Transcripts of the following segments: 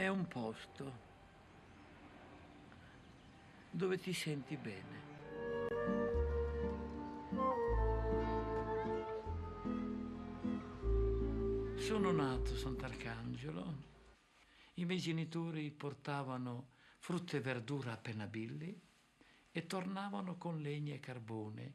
è un posto dove ti senti bene. Sono nato Sant'Arcangelo, i miei genitori portavano frutta e verdura a Penabilli e tornavano con legna e carbone.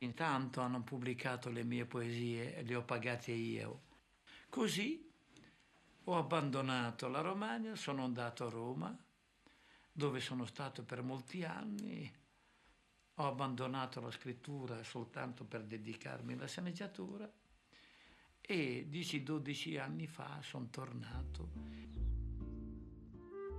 Intanto hanno pubblicato le mie poesie e le ho pagate io. Così ho abbandonato la Romagna, sono andato a Roma, dove sono stato per molti anni. Ho abbandonato la scrittura soltanto per dedicarmi alla sceneggiatura e 10-12 anni fa sono tornato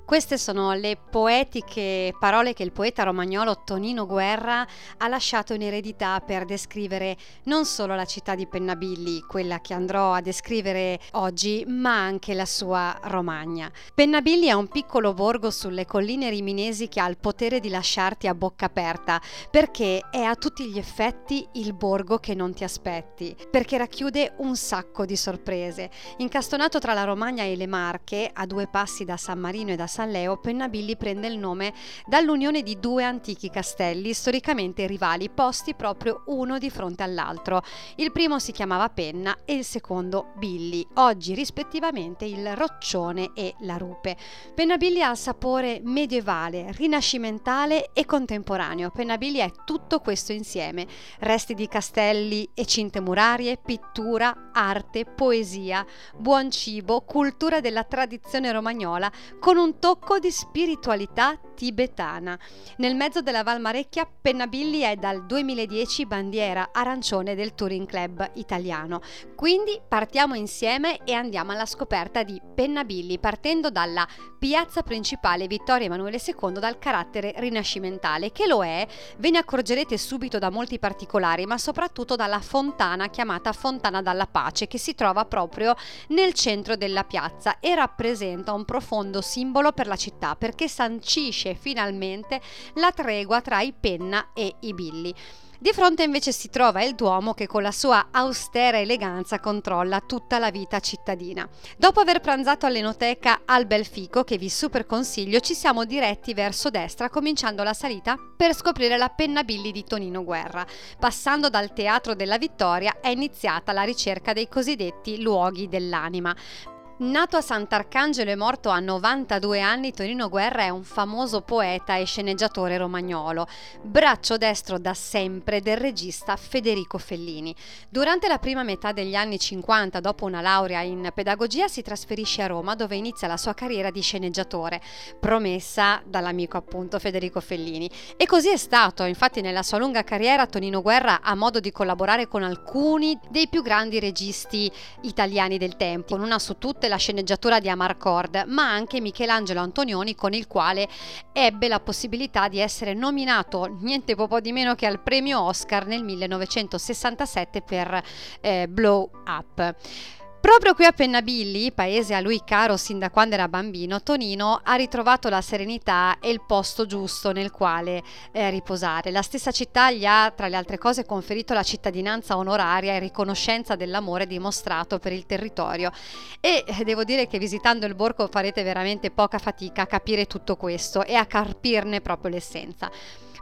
queste sono le poetiche parole che il poeta romagnolo Tonino Guerra ha lasciato in eredità per descrivere non solo la città di Pennabilli, quella che andrò a descrivere oggi, ma anche la sua Romagna. Pennabilli è un piccolo borgo sulle colline riminesi che ha il potere di lasciarti a bocca aperta, perché è a tutti gli effetti il borgo che non ti aspetti, perché racchiude un sacco di sorprese. Incastonato tra la Romagna e le Marche, a due passi da San Marino e da San Leo, Pennabilli prende il nome dall'unione di due antichi castelli storicamente rivali posti proprio uno di fronte all'altro. Il primo si chiamava Penna e il secondo Billi, oggi rispettivamente il Roccione e la Rupe. Pennabilli ha il sapore medievale, rinascimentale e contemporaneo. Pennabilli è tutto questo insieme, resti di castelli e cinte murarie, pittura, arte, poesia, buon cibo, cultura della tradizione romagnola con un tocco di spiritualità tibetana. Nel mezzo della Valmarecchia, Pennabilli è dal 2010 bandiera arancione del Touring Club italiano. Quindi partiamo insieme e andiamo alla scoperta di Pennabilli, partendo dalla piazza principale Vittorio Emanuele II dal carattere rinascimentale, che lo è, ve ne accorgerete subito da molti particolari, ma soprattutto dalla fontana chiamata Fontana dalla Pace, che si trova proprio nel centro della piazza e rappresenta un profondo simbolo per la città perché sancisce finalmente la tregua tra i Penna e i Billi. Di fronte invece si trova il Duomo che con la sua austera eleganza controlla tutta la vita cittadina. Dopo aver pranzato all'enoteca al Belfico, che vi super consiglio, ci siamo diretti verso destra cominciando la salita per scoprire la Pennabilli di Tonino Guerra. Passando dal Teatro della Vittoria è iniziata la ricerca dei cosiddetti luoghi dell'anima. Nato a Sant'Arcangelo e morto a 92 anni, Tonino Guerra è un famoso poeta e sceneggiatore romagnolo, braccio destro da sempre del regista Federico Fellini. Durante la prima metà degli anni 50, dopo una laurea in pedagogia, si trasferisce a Roma dove inizia la sua carriera di sceneggiatore, promessa dall'amico appunto Federico Fellini. E così è stato, infatti nella sua lunga carriera Tonino Guerra ha modo di collaborare con alcuni dei più grandi registi italiani del tempo, con una su tutte la sceneggiatura di Amarcord, ma anche Michelangelo Antonioni con il quale ebbe la possibilità di essere nominato niente po' di meno che al premio Oscar nel 1967 per eh, Blow Up. Proprio qui a Pennabilli, paese a lui caro sin da quando era bambino, Tonino ha ritrovato la serenità e il posto giusto nel quale eh, riposare. La stessa città gli ha, tra le altre cose, conferito la cittadinanza onoraria e riconoscenza dell'amore dimostrato per il territorio. E eh, devo dire che visitando il borgo farete veramente poca fatica a capire tutto questo e a carpirne proprio l'essenza.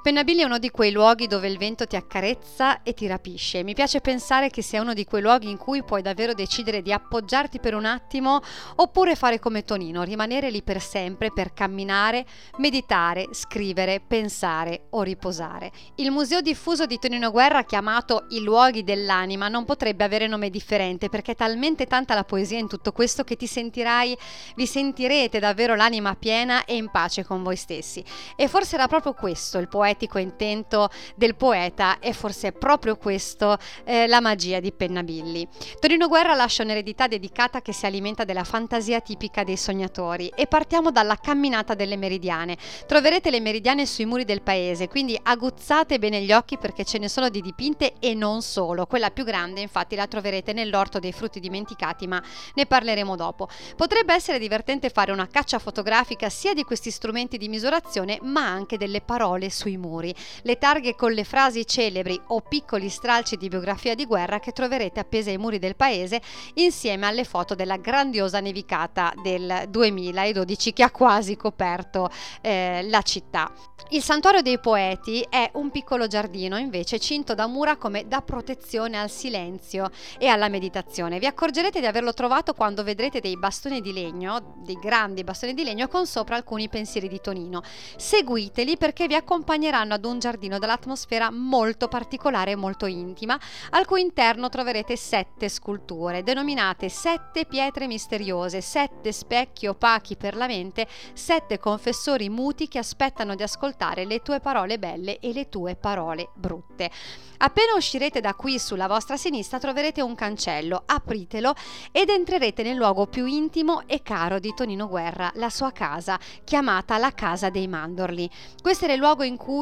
Pennabilli è uno di quei luoghi dove il vento ti accarezza e ti rapisce. Mi piace pensare che sia uno di quei luoghi in cui puoi davvero decidere di appoggiarti per un attimo oppure fare come Tonino, rimanere lì per sempre per camminare, meditare, scrivere, pensare o riposare. Il museo diffuso di Tonino Guerra chiamato I luoghi dell'anima non potrebbe avere nome differente perché è talmente tanta la poesia in tutto questo che ti sentirai, vi sentirete davvero l'anima piena e in pace con voi stessi. E forse era proprio questo il poeta poetico intento del poeta e forse è proprio questo eh, la magia di Pennabilli. Torino Guerra lascia un'eredità dedicata che si alimenta della fantasia tipica dei sognatori e partiamo dalla camminata delle meridiane. Troverete le meridiane sui muri del paese, quindi aguzzate bene gli occhi perché ce ne sono di dipinte e non solo. Quella più grande infatti la troverete nell'orto dei frutti dimenticati, ma ne parleremo dopo. Potrebbe essere divertente fare una caccia fotografica sia di questi strumenti di misurazione, ma anche delle parole sui muri. Le targhe con le frasi celebri o piccoli stralci di biografia di guerra che troverete appese ai muri del paese insieme alle foto della grandiosa nevicata del 2012 che ha quasi coperto eh, la città. Il Santuario dei Poeti è un piccolo giardino invece cinto da mura come da protezione al silenzio e alla meditazione. Vi accorgerete di averlo trovato quando vedrete dei bastoni di legno, dei grandi bastoni di legno con sopra alcuni pensieri di Tonino. Seguiteli perché vi accompagneranno ad un giardino dall'atmosfera molto particolare e molto intima, al cui interno troverete sette sculture, denominate sette pietre misteriose, sette specchi opachi per la mente, sette confessori muti che aspettano di ascoltare le tue parole belle e le tue parole brutte. Appena uscirete da qui sulla vostra sinistra troverete un cancello, apritelo ed entrerete nel luogo più intimo e caro di Tonino Guerra, la sua casa, chiamata la Casa dei Mandorli. Questo era il luogo in cui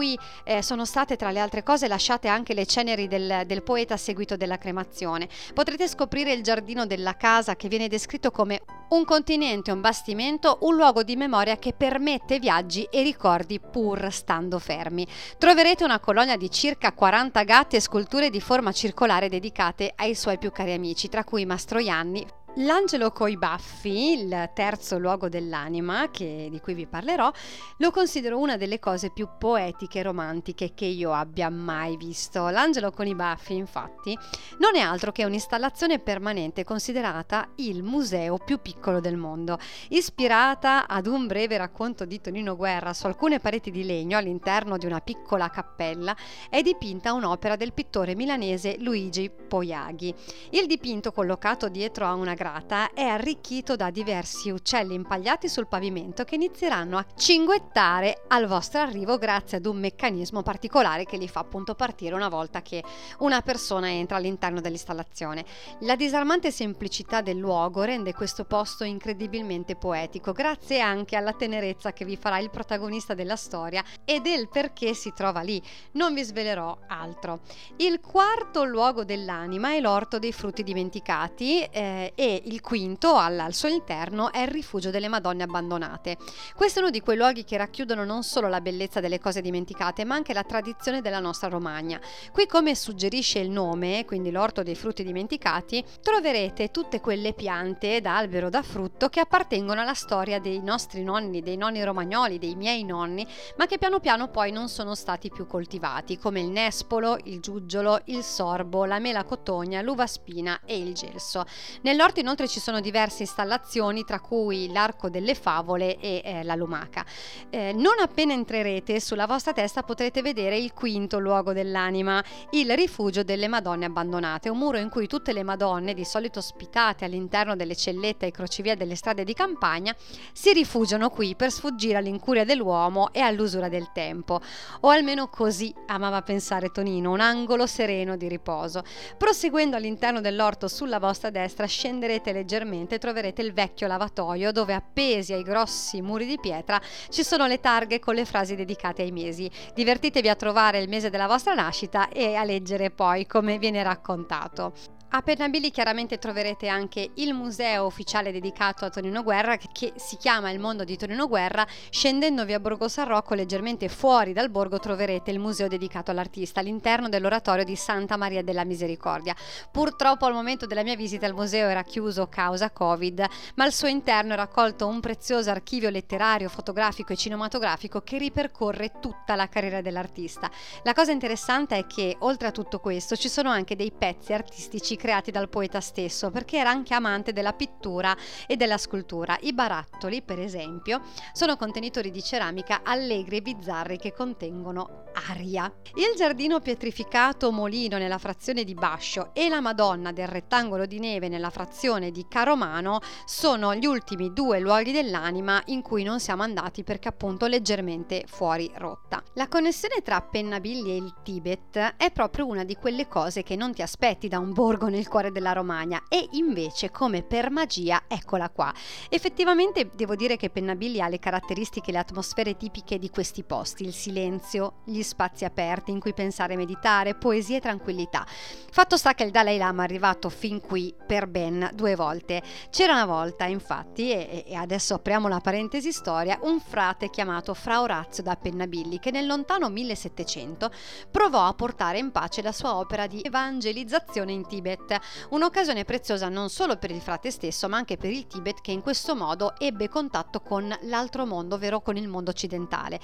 eh, sono state tra le altre cose lasciate anche le ceneri del, del poeta a seguito della cremazione. Potrete scoprire il giardino della casa che viene descritto come un continente, un bastimento, un luogo di memoria che permette viaggi e ricordi pur stando fermi. Troverete una colonia di circa 40 gatti e sculture di forma circolare dedicate ai suoi più cari amici, tra cui Mastroianni, L'angelo coi baffi, il terzo luogo dell'anima, che, di cui vi parlerò, lo considero una delle cose più poetiche e romantiche che io abbia mai visto. L'angelo con i baffi, infatti, non è altro che un'installazione permanente considerata il museo più piccolo del mondo. Ispirata ad un breve racconto di Tonino Guerra su alcune pareti di legno all'interno di una piccola cappella, è dipinta un'opera del pittore milanese Luigi Poiaghi. Il dipinto, collocato dietro a una grata è arricchito da diversi uccelli impagliati sul pavimento che inizieranno a cinguettare al vostro arrivo grazie ad un meccanismo particolare che li fa appunto partire una volta che una persona entra all'interno dell'installazione. La disarmante semplicità del luogo rende questo posto incredibilmente poetico, grazie anche alla tenerezza che vi farà il protagonista della storia e del perché si trova lì. Non vi svelerò altro. Il quarto luogo dell'anima è l'orto dei frutti dimenticati eh, e il quinto, al, al suo interno, è il rifugio delle Madonne abbandonate. Questo è uno di quei luoghi che racchiudono non solo la bellezza delle cose dimenticate, ma anche la tradizione della nostra Romagna. Qui, come suggerisce il nome, quindi l'orto dei frutti dimenticati, troverete tutte quelle piante da albero da frutto che appartengono alla storia dei nostri nonni, dei nonni romagnoli, dei miei nonni, ma che piano piano poi non sono stati più coltivati, come il nespolo, il giuggiolo, il sorbo, la mela cotogna, l'uva spina e il gelso. Nell'orto inoltre ci sono diverse installazioni, tra cui l'arco delle favole e eh, la lumaca. Eh, non appena entrerete, sulla vostra testa potrete vedere il quinto luogo dell'anima, il rifugio delle Madonne abbandonate, un muro in cui tutte le Madonne, di solito ospitate all'interno delle cellette e crocevia delle strade di campagna, si rifugiano qui per sfuggire all'incuria dell'uomo e all'usura del tempo. O almeno così amava pensare Tonino, un angolo sereno di riposo. Proseguendo all'interno dell'orto sulla vostra destra, scenderete scenderete leggermente troverete il vecchio lavatoio dove appesi ai grossi muri di pietra ci sono le targhe con le frasi dedicate ai mesi. Divertitevi a trovare il mese della vostra nascita e a leggere poi come viene raccontato. A Pernambilli chiaramente troverete anche il museo ufficiale dedicato a Tonino Guerra che si chiama Il mondo di Tonino Guerra. Scendendo via Borgo San Rocco leggermente fuori dal borgo troverete il museo dedicato all'artista all'interno dell'oratorio di Santa Maria della Misericordia. Purtroppo al momento della mia visita il museo era chiuso causa Covid, ma al suo interno è raccolto un prezioso archivio letterario, fotografico e cinematografico che ripercorre tutta la carriera dell'artista. La cosa interessante è che oltre a tutto questo ci sono anche dei pezzi artistici creati dal poeta stesso, perché era anche amante della pittura e della scultura. I barattoli, per esempio, sono contenitori di ceramica allegri e bizzarri che contengono aria. Il giardino pietrificato Molino nella frazione di Bascio e la Madonna del rettangolo di neve nella frazione di Caromano sono gli ultimi due luoghi dell'anima in cui non siamo andati perché appunto leggermente fuori rotta. La connessione tra Pennabilli e il Tibet è proprio una di quelle cose che non ti aspetti da un borgo nel cuore della Romagna e invece come per magia eccola qua. Effettivamente devo dire che Pennabilli ha le caratteristiche e le atmosfere tipiche di questi posti, il silenzio, gli spazi aperti in cui pensare e meditare, poesia e tranquillità. Fatto sta che il Dalai Lama è arrivato fin qui per ben due volte. C'era una volta, infatti, e, e adesso apriamo la parentesi storia, un frate chiamato Fra Orazio da Pennabilli che nel lontano 1700 provò a portare in pace la sua opera di evangelizzazione in Tibet, un'occasione preziosa non solo per il frate stesso ma anche per il Tibet che in questo modo ebbe contatto con l'altro mondo, ovvero con il mondo occidentale.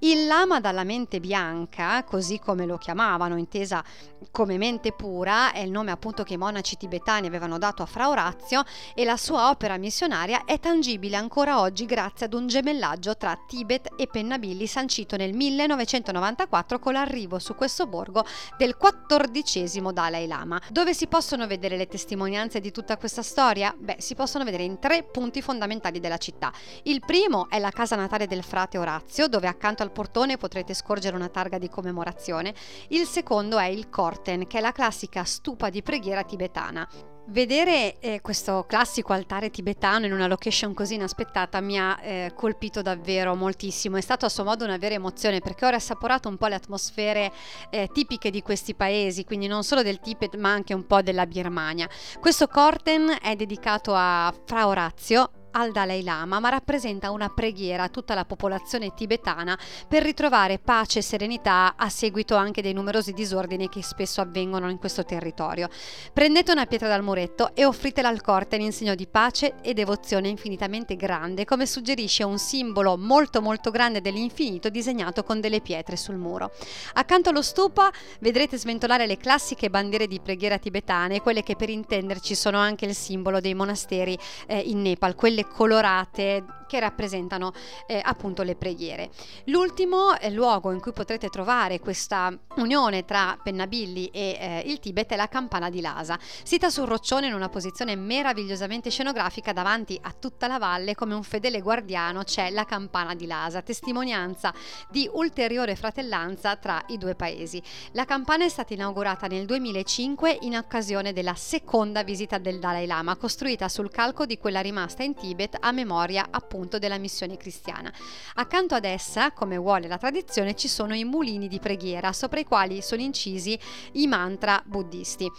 Il lama dalla mente bianca, così come lo chiamavano, intesa come mente pura, è il nome appunto che i monaci tibetani avevano dato a Fra Orazio e la sua opera missionaria è tangibile ancora oggi grazie ad un gemellaggio tra Tibet e Pennabilli sancito nel 1994 con l'arrivo su questo borgo del quattordicesimo Dalai Lama. Dove si possono vedere le testimonianze di tutta questa storia? Beh, si possono vedere in tre punti fondamentali della città. Il primo è la casa natale del frate Orazio, dove accanto al portone potrete scorgere una targa di commemorazione. Il secondo è il Korten, che è la classica stupa di preghiera tibetana. Vedere eh, questo classico altare tibetano in una location così inaspettata mi ha eh, colpito davvero moltissimo. È stato a suo modo una vera emozione perché ho assaporato un po' le atmosfere eh, tipiche di questi paesi, quindi non solo del Tibet ma anche un po' della Birmania. Questo Korten è dedicato a Fra Orazio, al Dalai Lama, ma rappresenta una preghiera a tutta la popolazione tibetana per ritrovare pace e serenità a seguito anche dei numerosi disordini che spesso avvengono in questo territorio. Prendete una pietra dal muretto e offritela al Corten in segno di pace e devozione infinitamente grande, come suggerisce un simbolo molto molto grande dell'infinito disegnato con delle pietre sul muro. Accanto allo stupa vedrete sventolare le classiche bandiere di preghiera tibetane, quelle che per intenderci sono anche il simbolo dei monasteri eh, in Nepal, quelle quelle colorate che rappresentano eh, appunto le preghiere. L'ultimo eh, luogo in cui potrete trovare questa unione tra Pennabilli e eh, il Tibet è la campana di Lhasa. Sita sul roccione in una posizione meravigliosamente scenografica davanti a tutta la valle come un fedele guardiano c'è la campana di Lhasa, testimonianza di ulteriore fratellanza tra i due paesi. La campana è stata inaugurata nel 2005 in occasione della seconda visita del Dalai Lama, costruita sul calco di quella rimasta in Tibet a memoria appunto appunto della missione cristiana. Accanto ad essa, come vuole la tradizione, ci sono i mulini di preghiera sopra i quali sono incisi i mantra buddisti.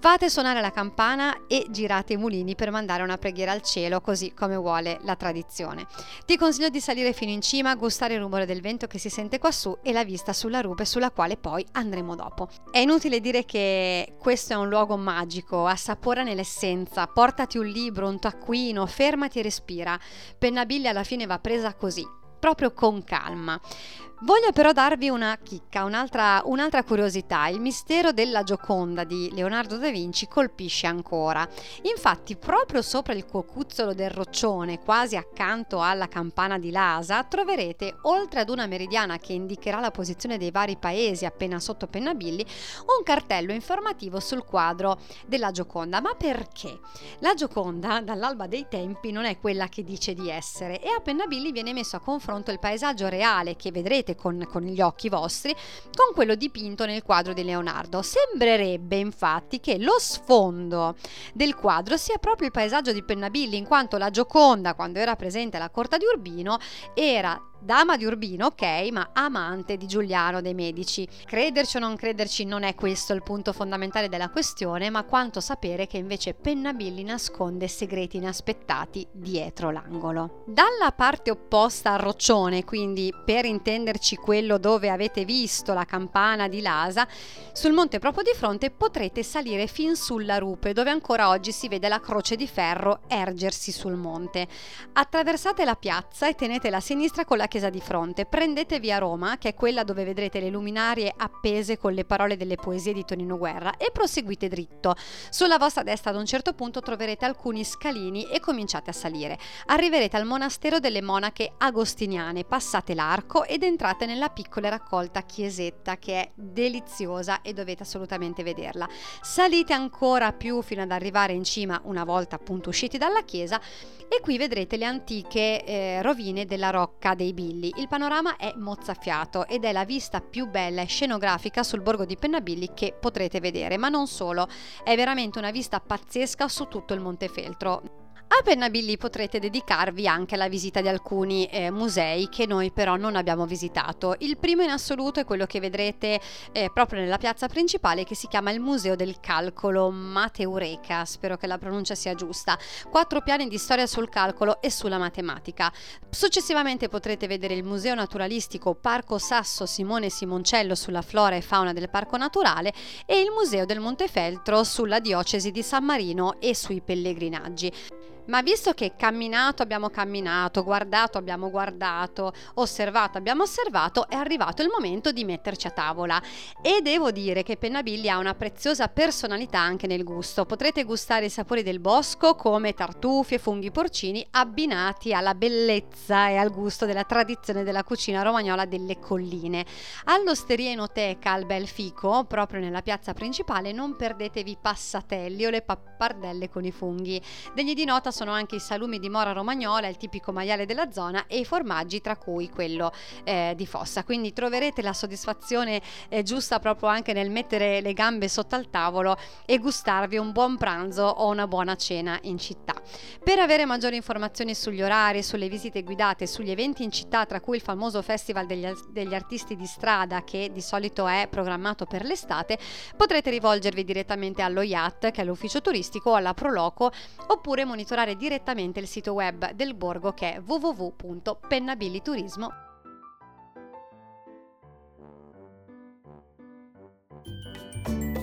Fate suonare la campana e girate i mulini per mandare una preghiera al cielo, così come vuole la tradizione. Ti consiglio di salire fino in cima, gustare il rumore del vento che si sente quassù e la vista sulla rupe sulla quale poi andremo dopo. È inutile dire che questo è un luogo magico, assapora nell'essenza, portati un libro, un taccuino, fermati e respira. Penna Billy alla fine va presa così, proprio con calma. Voglio però darvi una chicca, un'altra, un'altra, curiosità. Il mistero della Gioconda di Leonardo da Vinci colpisce ancora. Infatti, proprio sopra il cucuzzolo del roccione, quasi accanto alla campana di Lasa, troverete, oltre ad una meridiana che indicherà la posizione dei vari paesi appena sotto Pennabilli, un cartello informativo sul quadro della Gioconda. Ma perché? La Gioconda, dall'alba dei tempi, non è quella che dice di essere e a Pennabilli viene messo a confronto il paesaggio reale che vedrete con, con gli occhi vostri con quello dipinto nel quadro di Leonardo. Sembrerebbe infatti che lo sfondo del quadro sia proprio il paesaggio di Pennabilli, in quanto la Gioconda, quando era presente alla corte di Urbino, era dama di Urbino, ok, ma amante di Giuliano dei Medici. Crederci o non crederci non è questo il punto fondamentale della questione, ma quanto sapere che invece Pennabilli nasconde segreti inaspettati dietro l'angolo. Dalla parte opposta al roccione, quindi per intenderci quello dove avete visto la campana di Lasa, sul monte proprio di fronte potrete salire fin sulla rupe, dove ancora oggi si vede la croce di ferro ergersi sul monte. Attraversate la piazza e tenete la sinistra con la chiesa di fronte, prendete via Roma, che è quella dove vedrete le luminarie appese con le parole delle poesie di Tonino Guerra, e proseguite dritto. Sulla vostra destra ad un certo punto troverete alcuni scalini e cominciate a salire. Arriverete al monastero delle monache agostiniane, passate l'arco ed entrate nella piccola raccolta chiesetta che è deliziosa e dovete assolutamente vederla. Salite ancora più fino ad arrivare in cima una volta appunto usciti dalla chiesa e qui vedrete le antiche eh, rovine della Rocca dei Billi. Il panorama è mozzafiato ed è la vista più bella e scenografica sul borgo di Pennabilli che potrete vedere, ma non solo, è veramente una vista pazzesca su tutto il Montefeltro. A Pennabilli potrete dedicarvi anche alla visita di alcuni eh, musei che noi però non abbiamo visitato. Il primo in assoluto è quello che vedrete eh, proprio nella piazza principale che si chiama il Museo del Calcolo Mateureca, spero che la pronuncia sia giusta. Quattro piani di storia sul calcolo e sulla matematica. Successivamente potrete vedere il Museo Naturalistico Parco Sasso Simone Simoncello sulla flora e fauna del Parco Naturale e il Museo del Montefeltro sulla diocesi di San Marino e sui pellegrinaggi. Ma visto che camminato abbiamo camminato, guardato abbiamo guardato, osservato abbiamo osservato, è arrivato il momento di metterci a tavola. E devo dire che Pennabilli ha una preziosa personalità anche nel gusto. Potrete gustare i sapori del bosco come tartufi e funghi porcini abbinati alla bellezza e al gusto della tradizione della cucina romagnola delle colline. All'osteria Enoteca al Bel Fico, proprio nella piazza principale, non perdetevi passatelli o le pappardelle con i funghi. Degni di nota sono anche i salumi di mora romagnola, il tipico maiale della zona, e i formaggi, tra cui quello eh, di Fossa. Quindi troverete la soddisfazione eh, giusta proprio anche nel mettere le gambe sotto al tavolo e gustarvi un buon pranzo o una buona cena in città. Per avere maggiori informazioni sugli orari, sulle visite guidate, sugli eventi in città, tra cui il famoso Festival degli, degli Artisti di Strada, che di solito è programmato per l'estate, potrete rivolgervi direttamente allo IAT, che è l'ufficio turistico, o alla Proloco, oppure monitorare visitare direttamente il sito web del borgo che è www.pennabiliturismo.com